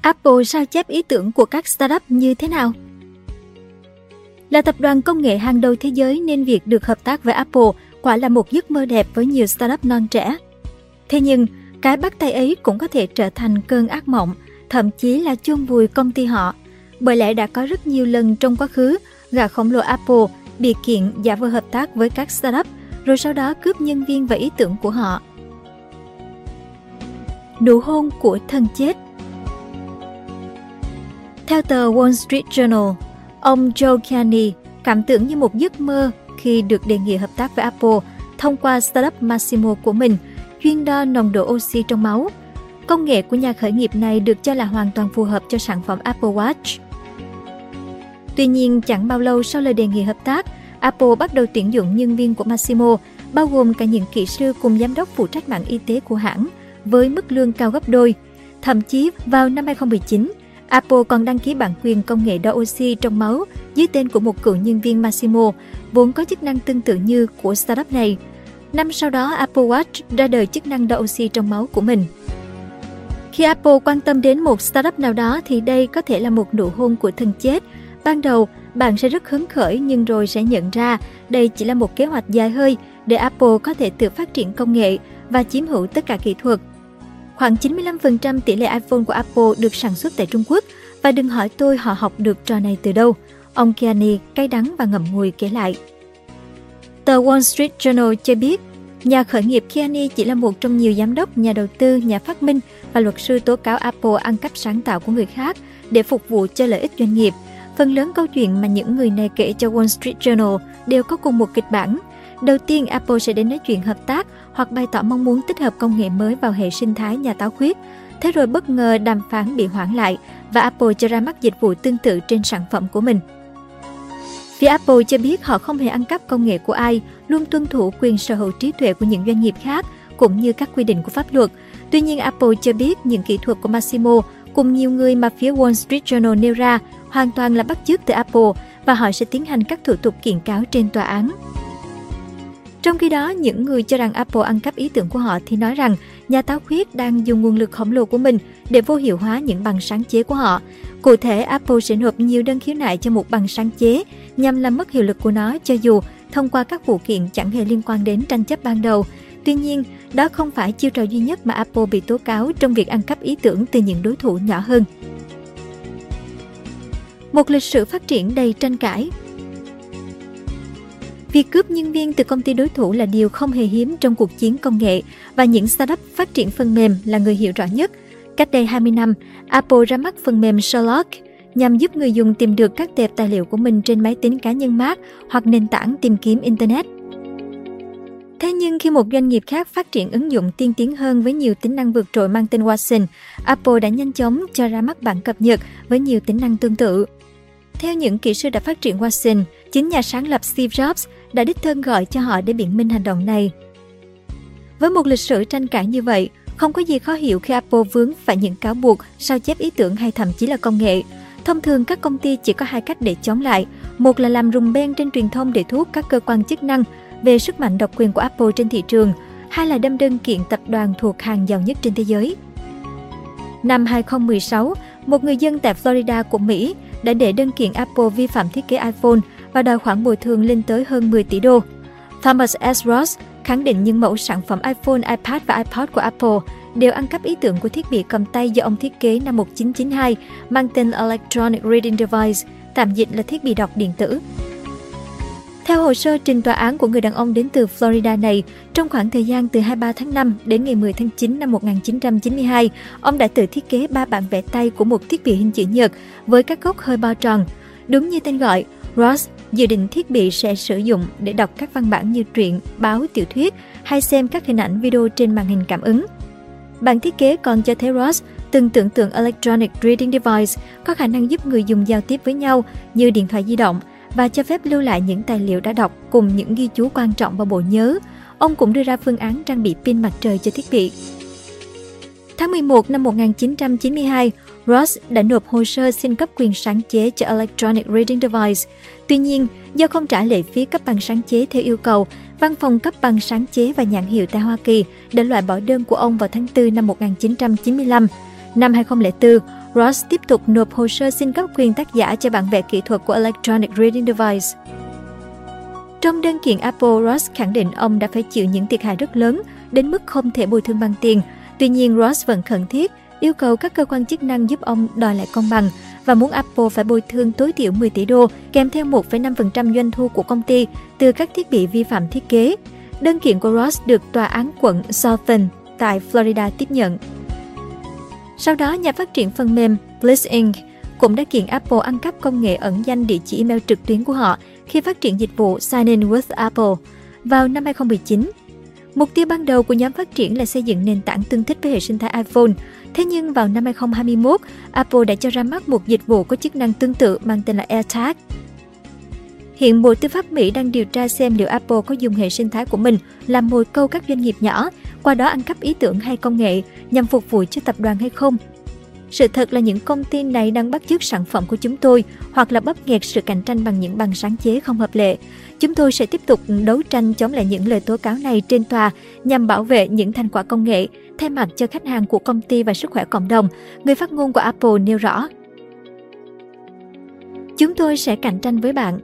Apple sao chép ý tưởng của các startup như thế nào? Là tập đoàn công nghệ hàng đầu thế giới nên việc được hợp tác với Apple quả là một giấc mơ đẹp với nhiều startup non trẻ. Thế nhưng, cái bắt tay ấy cũng có thể trở thành cơn ác mộng, thậm chí là chôn vùi công ty họ. Bởi lẽ đã có rất nhiều lần trong quá khứ, gà khổng lồ Apple bị kiện giả vờ hợp tác với các startup, rồi sau đó cướp nhân viên và ý tưởng của họ. Nụ hôn của thân chết theo tờ Wall Street Journal, ông Joe Kiani cảm tưởng như một giấc mơ khi được đề nghị hợp tác với Apple thông qua startup Massimo của mình, chuyên đo nồng độ oxy trong máu. Công nghệ của nhà khởi nghiệp này được cho là hoàn toàn phù hợp cho sản phẩm Apple Watch. Tuy nhiên, chẳng bao lâu sau lời đề nghị hợp tác, Apple bắt đầu tuyển dụng nhân viên của Massimo, bao gồm cả những kỹ sư cùng giám đốc phụ trách mạng y tế của hãng, với mức lương cao gấp đôi. Thậm chí, vào năm 2019, Apple còn đăng ký bản quyền công nghệ đo oxy trong máu dưới tên của một cựu nhân viên Massimo, vốn có chức năng tương tự như của startup này. Năm sau đó, Apple Watch ra đời chức năng đo oxy trong máu của mình. Khi Apple quan tâm đến một startup nào đó thì đây có thể là một nụ hôn của thân chết. Ban đầu, bạn sẽ rất hứng khởi nhưng rồi sẽ nhận ra đây chỉ là một kế hoạch dài hơi để Apple có thể tự phát triển công nghệ và chiếm hữu tất cả kỹ thuật. Khoảng 95% tỷ lệ iPhone của Apple được sản xuất tại Trung Quốc và đừng hỏi tôi họ học được trò này từ đâu. Ông Kiani cay đắng và ngậm ngùi kể lại. Tờ Wall Street Journal cho biết, nhà khởi nghiệp Kiani chỉ là một trong nhiều giám đốc, nhà đầu tư, nhà phát minh và luật sư tố cáo Apple ăn cắp sáng tạo của người khác để phục vụ cho lợi ích doanh nghiệp. Phần lớn câu chuyện mà những người này kể cho Wall Street Journal đều có cùng một kịch bản. Đầu tiên, Apple sẽ đến nói chuyện hợp tác hoặc bày tỏ mong muốn tích hợp công nghệ mới vào hệ sinh thái nhà táo khuyết. Thế rồi bất ngờ đàm phán bị hoãn lại và Apple cho ra mắt dịch vụ tương tự trên sản phẩm của mình. Phía Apple cho biết họ không hề ăn cắp công nghệ của ai, luôn tuân thủ quyền sở hữu trí tuệ của những doanh nghiệp khác cũng như các quy định của pháp luật. Tuy nhiên, Apple cho biết những kỹ thuật của Massimo cùng nhiều người mà phía Wall Street Journal nêu ra hoàn toàn là bắt chước từ Apple và họ sẽ tiến hành các thủ tục kiện cáo trên tòa án. Trong khi đó, những người cho rằng Apple ăn cắp ý tưởng của họ thì nói rằng nhà táo khuyết đang dùng nguồn lực khổng lồ của mình để vô hiệu hóa những bằng sáng chế của họ. Cụ thể, Apple sẽ nộp nhiều đơn khiếu nại cho một bằng sáng chế nhằm làm mất hiệu lực của nó cho dù thông qua các vụ kiện chẳng hề liên quan đến tranh chấp ban đầu. Tuy nhiên, đó không phải chiêu trò duy nhất mà Apple bị tố cáo trong việc ăn cắp ý tưởng từ những đối thủ nhỏ hơn. Một lịch sử phát triển đầy tranh cãi Việc cướp nhân viên từ công ty đối thủ là điều không hề hiếm trong cuộc chiến công nghệ và những startup phát triển phần mềm là người hiểu rõ nhất. Cách đây 20 năm, Apple ra mắt phần mềm Sherlock nhằm giúp người dùng tìm được các tệp tài liệu của mình trên máy tính cá nhân Mac hoặc nền tảng tìm kiếm Internet. Thế nhưng khi một doanh nghiệp khác phát triển ứng dụng tiên tiến hơn với nhiều tính năng vượt trội mang tên Watson, Apple đã nhanh chóng cho ra mắt bản cập nhật với nhiều tính năng tương tự. Theo những kỹ sư đã phát triển Watson, chính nhà sáng lập Steve Jobs đã đích thân gọi cho họ để biện minh hành động này. Với một lịch sử tranh cãi như vậy, không có gì khó hiểu khi Apple vướng phải những cáo buộc sao chép ý tưởng hay thậm chí là công nghệ. Thông thường các công ty chỉ có hai cách để chống lại, một là làm rùng beng trên truyền thông để thu hút các cơ quan chức năng về sức mạnh độc quyền của Apple trên thị trường, hai là đâm đơn kiện tập đoàn thuộc hàng giàu nhất trên thế giới. Năm 2016, một người dân tại Florida của Mỹ đã để đơn kiện Apple vi phạm thiết kế iPhone và đòi khoản bồi thường lên tới hơn 10 tỷ đô. Thomas S. Ross khẳng định những mẫu sản phẩm iPhone, iPad và iPod của Apple đều ăn cắp ý tưởng của thiết bị cầm tay do ông thiết kế năm 1992 mang tên Electronic Reading Device, tạm dịch là thiết bị đọc điện tử. Theo hồ sơ trình tòa án của người đàn ông đến từ Florida này, trong khoảng thời gian từ 23 tháng 5 đến ngày 10 tháng 9 năm 1992, ông đã tự thiết kế ba bản vẽ tay của một thiết bị hình chữ nhật với các góc hơi bao tròn. Đúng như tên gọi, Ross dự định thiết bị sẽ sử dụng để đọc các văn bản như truyện, báo, tiểu thuyết hay xem các hình ảnh video trên màn hình cảm ứng. Bản thiết kế còn cho thấy Ross từng tưởng tượng Electronic Reading Device có khả năng giúp người dùng giao tiếp với nhau như điện thoại di động và cho phép lưu lại những tài liệu đã đọc cùng những ghi chú quan trọng vào bộ nhớ. Ông cũng đưa ra phương án trang bị pin mặt trời cho thiết bị. Tháng 11 năm 1992, Ross đã nộp hồ sơ xin cấp quyền sáng chế cho Electronic Reading Device. Tuy nhiên, do không trả lệ phí cấp bằng sáng chế theo yêu cầu, Văn phòng cấp bằng sáng chế và nhãn hiệu tại Hoa Kỳ đã loại bỏ đơn của ông vào tháng 4 năm 1995. Năm 2004, Ross tiếp tục nộp hồ sơ xin cấp quyền tác giả cho bản vẽ kỹ thuật của Electronic Reading Device. Trong đơn kiện Apple, Ross khẳng định ông đã phải chịu những thiệt hại rất lớn, đến mức không thể bồi thường bằng tiền. Tuy nhiên, Ross vẫn khẩn thiết yêu cầu các cơ quan chức năng giúp ông đòi lại công bằng và muốn Apple phải bồi thường tối thiểu 10 tỷ đô kèm theo 1,5% doanh thu của công ty từ các thiết bị vi phạm thiết kế. Đơn kiện của Ross được tòa án quận Southern tại Florida tiếp nhận. Sau đó, nhà phát triển phần mềm Bliss Inc. cũng đã kiện Apple ăn cắp công nghệ ẩn danh địa chỉ email trực tuyến của họ khi phát triển dịch vụ Sign In with Apple vào năm 2019. Mục tiêu ban đầu của nhóm phát triển là xây dựng nền tảng tương thích với hệ sinh thái iPhone. Thế nhưng vào năm 2021, Apple đã cho ra mắt một dịch vụ có chức năng tương tự mang tên là AirTag. Hiện Bộ Tư pháp Mỹ đang điều tra xem liệu Apple có dùng hệ sinh thái của mình làm mồi câu các doanh nghiệp nhỏ, qua đó ăn cắp ý tưởng hay công nghệ nhằm phục vụ cho tập đoàn hay không. Sự thật là những công ty này đang bắt chước sản phẩm của chúng tôi hoặc là bóp nghẹt sự cạnh tranh bằng những bằng sáng chế không hợp lệ. Chúng tôi sẽ tiếp tục đấu tranh chống lại những lời tố cáo này trên tòa nhằm bảo vệ những thành quả công nghệ thay mặt cho khách hàng của công ty và sức khỏe cộng đồng, người phát ngôn của Apple nêu rõ. Chúng tôi sẽ cạnh tranh với bạn.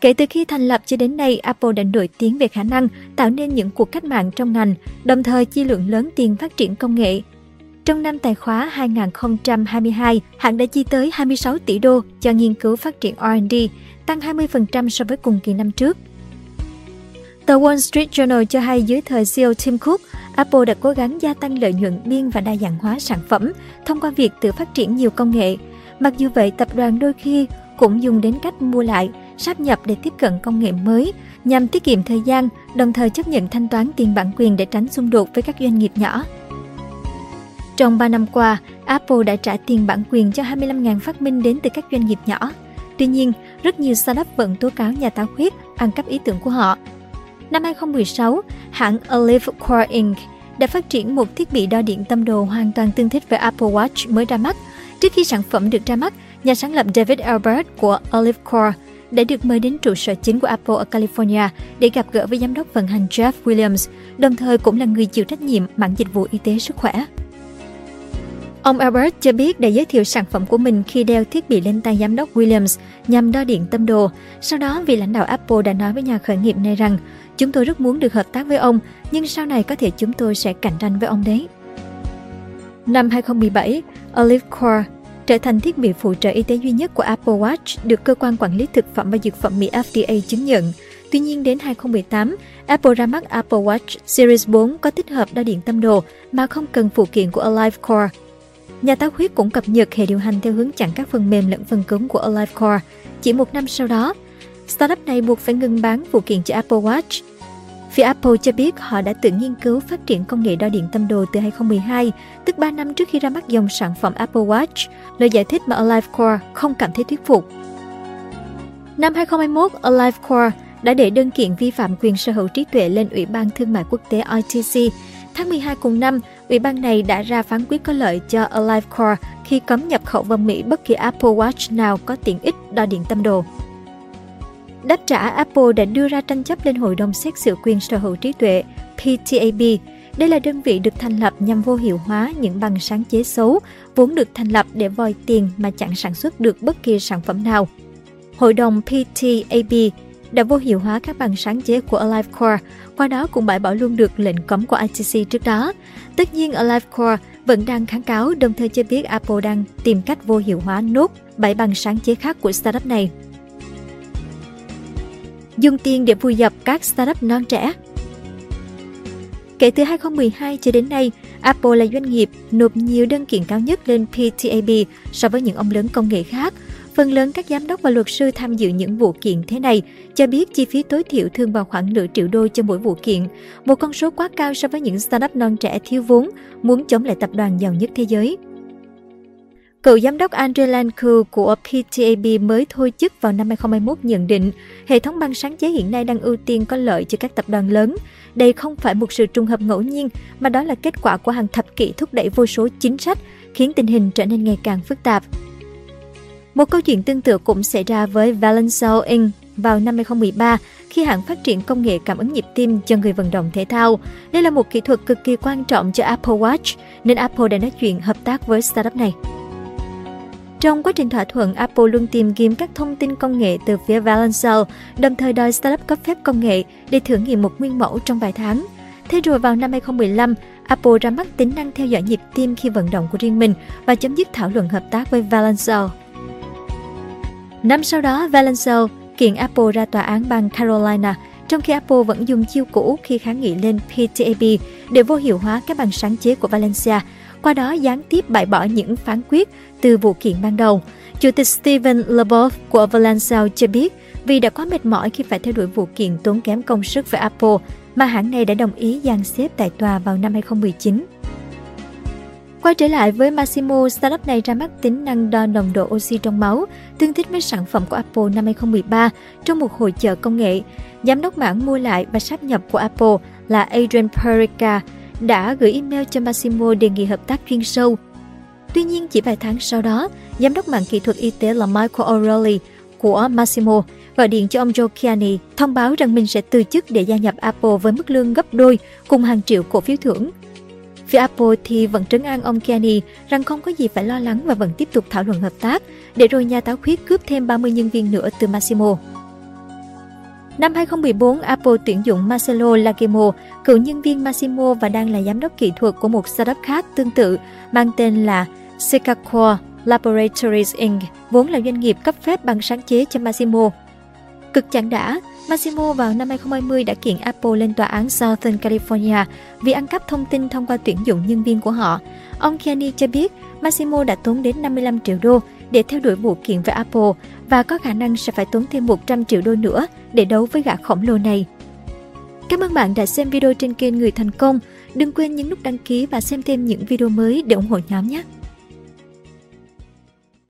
Kể từ khi thành lập cho đến nay, Apple đã nổi tiếng về khả năng tạo nên những cuộc cách mạng trong ngành, đồng thời chi lượng lớn tiền phát triển công nghệ. Trong năm tài khóa 2022, hãng đã chi tới 26 tỷ đô cho nghiên cứu phát triển R&D, tăng 20% so với cùng kỳ năm trước. Tờ Wall Street Journal cho hay dưới thời CEO Tim Cook, Apple đã cố gắng gia tăng lợi nhuận biên và đa dạng hóa sản phẩm thông qua việc tự phát triển nhiều công nghệ. Mặc dù vậy, tập đoàn đôi khi cũng dùng đến cách mua lại, sáp nhập để tiếp cận công nghệ mới nhằm tiết kiệm thời gian, đồng thời chấp nhận thanh toán tiền bản quyền để tránh xung đột với các doanh nghiệp nhỏ. Trong 3 năm qua, Apple đã trả tiền bản quyền cho 25.000 phát minh đến từ các doanh nghiệp nhỏ. Tuy nhiên, rất nhiều startup vẫn tố cáo nhà táo huyết ăn cắp ý tưởng của họ. Năm 2016, hãng Olive Core Inc. đã phát triển một thiết bị đo điện tâm đồ hoàn toàn tương thích với Apple Watch mới ra mắt. Trước khi sản phẩm được ra mắt, nhà sáng lập David Albert của Olive Core đã được mời đến trụ sở chính của Apple ở California để gặp gỡ với giám đốc vận hành Jeff Williams, đồng thời cũng là người chịu trách nhiệm mảng dịch vụ y tế sức khỏe. Ông Albert cho biết đã giới thiệu sản phẩm của mình khi đeo thiết bị lên tay giám đốc Williams nhằm đo điện tâm đồ. Sau đó, vị lãnh đạo Apple đã nói với nhà khởi nghiệp này rằng Chúng tôi rất muốn được hợp tác với ông, nhưng sau này có thể chúng tôi sẽ cạnh tranh với ông đấy. Năm 2017, Olive Core trở thành thiết bị phụ trợ y tế duy nhất của Apple Watch được cơ quan quản lý thực phẩm và dược phẩm Mỹ FDA chứng nhận. Tuy nhiên đến 2018, Apple ra mắt Apple Watch Series 4 có tích hợp đo điện tâm đồ mà không cần phụ kiện của Alive Core. Nhà táo huyết cũng cập nhật hệ điều hành theo hướng chặn các phần mềm lẫn phần cứng của Alive Core. Chỉ một năm sau đó, startup này buộc phải ngừng bán phụ kiện cho Apple Watch. Phía Apple cho biết họ đã tự nghiên cứu phát triển công nghệ đo điện tâm đồ từ 2012, tức 3 năm trước khi ra mắt dòng sản phẩm Apple Watch, lời giải thích mà Alive Core không cảm thấy thuyết phục. Năm 2021, Alive Core đã để đơn kiện vi phạm quyền sở hữu trí tuệ lên Ủy ban Thương mại Quốc tế ITC. Tháng 12 cùng năm, Ủy ban này đã ra phán quyết có lợi cho Alive Core khi cấm nhập khẩu vào Mỹ bất kỳ Apple Watch nào có tiện ích đo điện tâm đồ. Đáp trả, Apple đã đưa ra tranh chấp lên Hội đồng xét xử quyền sở hữu trí tuệ PTAB. Đây là đơn vị được thành lập nhằm vô hiệu hóa những bằng sáng chế xấu, vốn được thành lập để vòi tiền mà chẳng sản xuất được bất kỳ sản phẩm nào. Hội đồng PTAB đã vô hiệu hóa các bằng sáng chế của Alive Core, qua đó cũng bãi bỏ luôn được lệnh cấm của ITC trước đó. Tất nhiên Alive Core vẫn đang kháng cáo, đồng thời cho biết Apple đang tìm cách vô hiệu hóa nốt bảy bằng sáng chế khác của startup này dùng tiền để vùi dập các startup non trẻ. Kể từ 2012 cho đến nay, Apple là doanh nghiệp nộp nhiều đơn kiện cao nhất lên PTAB so với những ông lớn công nghệ khác. Phần lớn các giám đốc và luật sư tham dự những vụ kiện thế này cho biết chi phí tối thiểu thường vào khoảng nửa triệu đô cho mỗi vụ kiện, một con số quá cao so với những startup non trẻ thiếu vốn muốn chống lại tập đoàn giàu nhất thế giới. Cựu giám đốc Andre Lanku của PTAB mới thôi chức vào năm 2021 nhận định hệ thống băng sáng chế hiện nay đang ưu tiên có lợi cho các tập đoàn lớn. Đây không phải một sự trùng hợp ngẫu nhiên, mà đó là kết quả của hàng thập kỷ thúc đẩy vô số chính sách, khiến tình hình trở nên ngày càng phức tạp. Một câu chuyện tương tự cũng xảy ra với Valencel Inc. vào năm 2013 khi hãng phát triển công nghệ cảm ứng nhịp tim cho người vận động thể thao. Đây là một kỹ thuật cực kỳ quan trọng cho Apple Watch, nên Apple đã nói chuyện hợp tác với startup này. Trong quá trình thỏa thuận, Apple luôn tìm kiếm các thông tin công nghệ từ phía Valencel, đồng thời đòi startup cấp phép công nghệ để thử nghiệm một nguyên mẫu trong vài tháng. Thế rồi vào năm 2015, Apple ra mắt tính năng theo dõi nhịp tim khi vận động của riêng mình và chấm dứt thảo luận hợp tác với Valencel. Năm sau đó, Valencel kiện Apple ra tòa án bang Carolina, trong khi Apple vẫn dùng chiêu cũ khi kháng nghị lên PTAB để vô hiệu hóa các bằng sáng chế của Valencia, qua đó gián tiếp bãi bỏ những phán quyết từ vụ kiện ban đầu. Chủ tịch Steven Leboff của Valencia cho biết vì đã quá mệt mỏi khi phải theo đuổi vụ kiện tốn kém công sức với Apple, mà hãng này đã đồng ý dàn xếp tại tòa vào năm 2019. Quay trở lại với Massimo, startup này ra mắt tính năng đo nồng độ oxy trong máu, tương thích với sản phẩm của Apple năm 2013 trong một hội chợ công nghệ. Giám đốc mảng mua lại và sáp nhập của Apple là Adrian Perica đã gửi email cho Massimo đề nghị hợp tác chuyên sâu. Tuy nhiên, chỉ vài tháng sau đó, giám đốc mạng kỹ thuật y tế là Michael O'Reilly của Massimo gọi điện cho ông Joe Kiani thông báo rằng mình sẽ từ chức để gia nhập Apple với mức lương gấp đôi cùng hàng triệu cổ phiếu thưởng. Phía Apple thì vẫn trấn an ông Kenny rằng không có gì phải lo lắng và vẫn tiếp tục thảo luận hợp tác, để rồi nhà táo khuyết cướp thêm 30 nhân viên nữa từ Massimo. Năm 2014, Apple tuyển dụng Marcelo Lagemo, cựu nhân viên Massimo và đang là giám đốc kỹ thuật của một startup khác tương tự mang tên là Secacore Laboratories Inc., vốn là doanh nghiệp cấp phép bằng sáng chế cho Massimo. Cực chẳng đã, Massimo vào năm 2020 đã kiện Apple lên tòa án Southern California vì ăn cắp thông tin thông qua tuyển dụng nhân viên của họ. Ông Kenny cho biết, Massimo đã tốn đến 55 triệu đô để theo đuổi vụ kiện với Apple và có khả năng sẽ phải tốn thêm 100 triệu đô nữa để đấu với gã khổng lồ này. Cảm ơn bạn đã xem video trên kênh Người Thành Công. Đừng quên nhấn nút đăng ký và xem thêm những video mới để ủng hộ nhóm nhé!